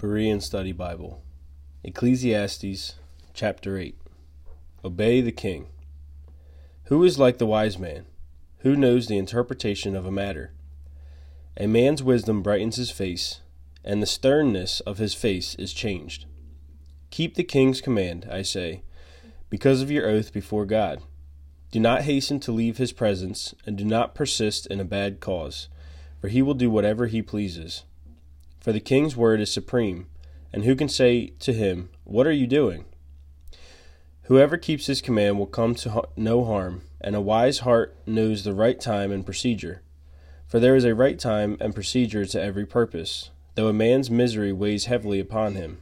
Berean Study Bible, Ecclesiastes chapter 8. Obey the king. Who is like the wise man? Who knows the interpretation of a matter? A man's wisdom brightens his face, and the sternness of his face is changed. Keep the king's command, I say, because of your oath before God. Do not hasten to leave his presence, and do not persist in a bad cause, for he will do whatever he pleases. For the king's word is supreme, and who can say to him, What are you doing? Whoever keeps his command will come to no harm, and a wise heart knows the right time and procedure. For there is a right time and procedure to every purpose, though a man's misery weighs heavily upon him.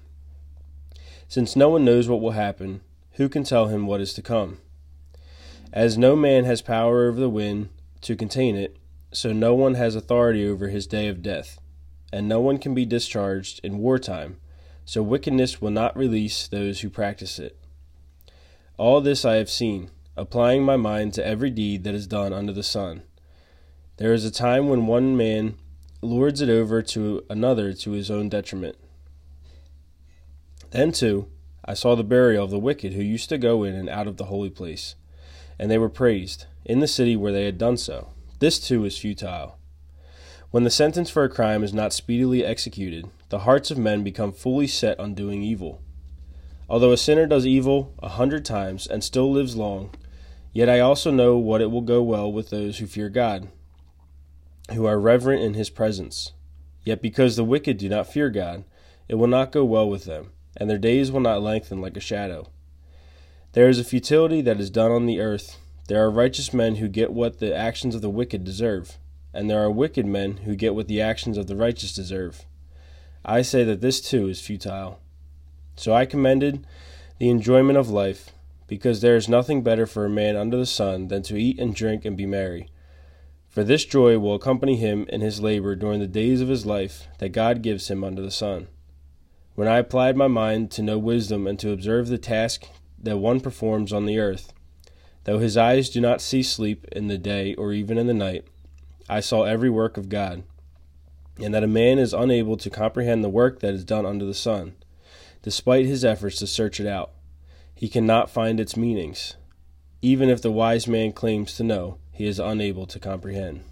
Since no one knows what will happen, who can tell him what is to come? As no man has power over the wind to contain it, so no one has authority over his day of death and no one can be discharged in wartime, so wickedness will not release those who practice it. All this I have seen, applying my mind to every deed that is done under the sun. There is a time when one man lords it over to another to his own detriment. Then, too, I saw the burial of the wicked who used to go in and out of the holy place, and they were praised in the city where they had done so. This, too, is futile. When the sentence for a crime is not speedily executed, the hearts of men become fully set on doing evil. Although a sinner does evil a hundred times and still lives long, yet I also know what it will go well with those who fear God, who are reverent in his presence. Yet because the wicked do not fear God, it will not go well with them, and their days will not lengthen like a shadow. There is a futility that is done on the earth. There are righteous men who get what the actions of the wicked deserve and there are wicked men who get what the actions of the righteous deserve. I say that this too is futile. So I commended the enjoyment of life, because there is nothing better for a man under the sun than to eat and drink and be merry. For this joy will accompany him in his labor during the days of his life that God gives him under the sun. When I applied my mind to know wisdom and to observe the task that one performs on the earth, though his eyes do not see sleep in the day or even in the night, I saw every work of God, and that a man is unable to comprehend the work that is done under the sun, despite his efforts to search it out. He cannot find its meanings. Even if the wise man claims to know, he is unable to comprehend.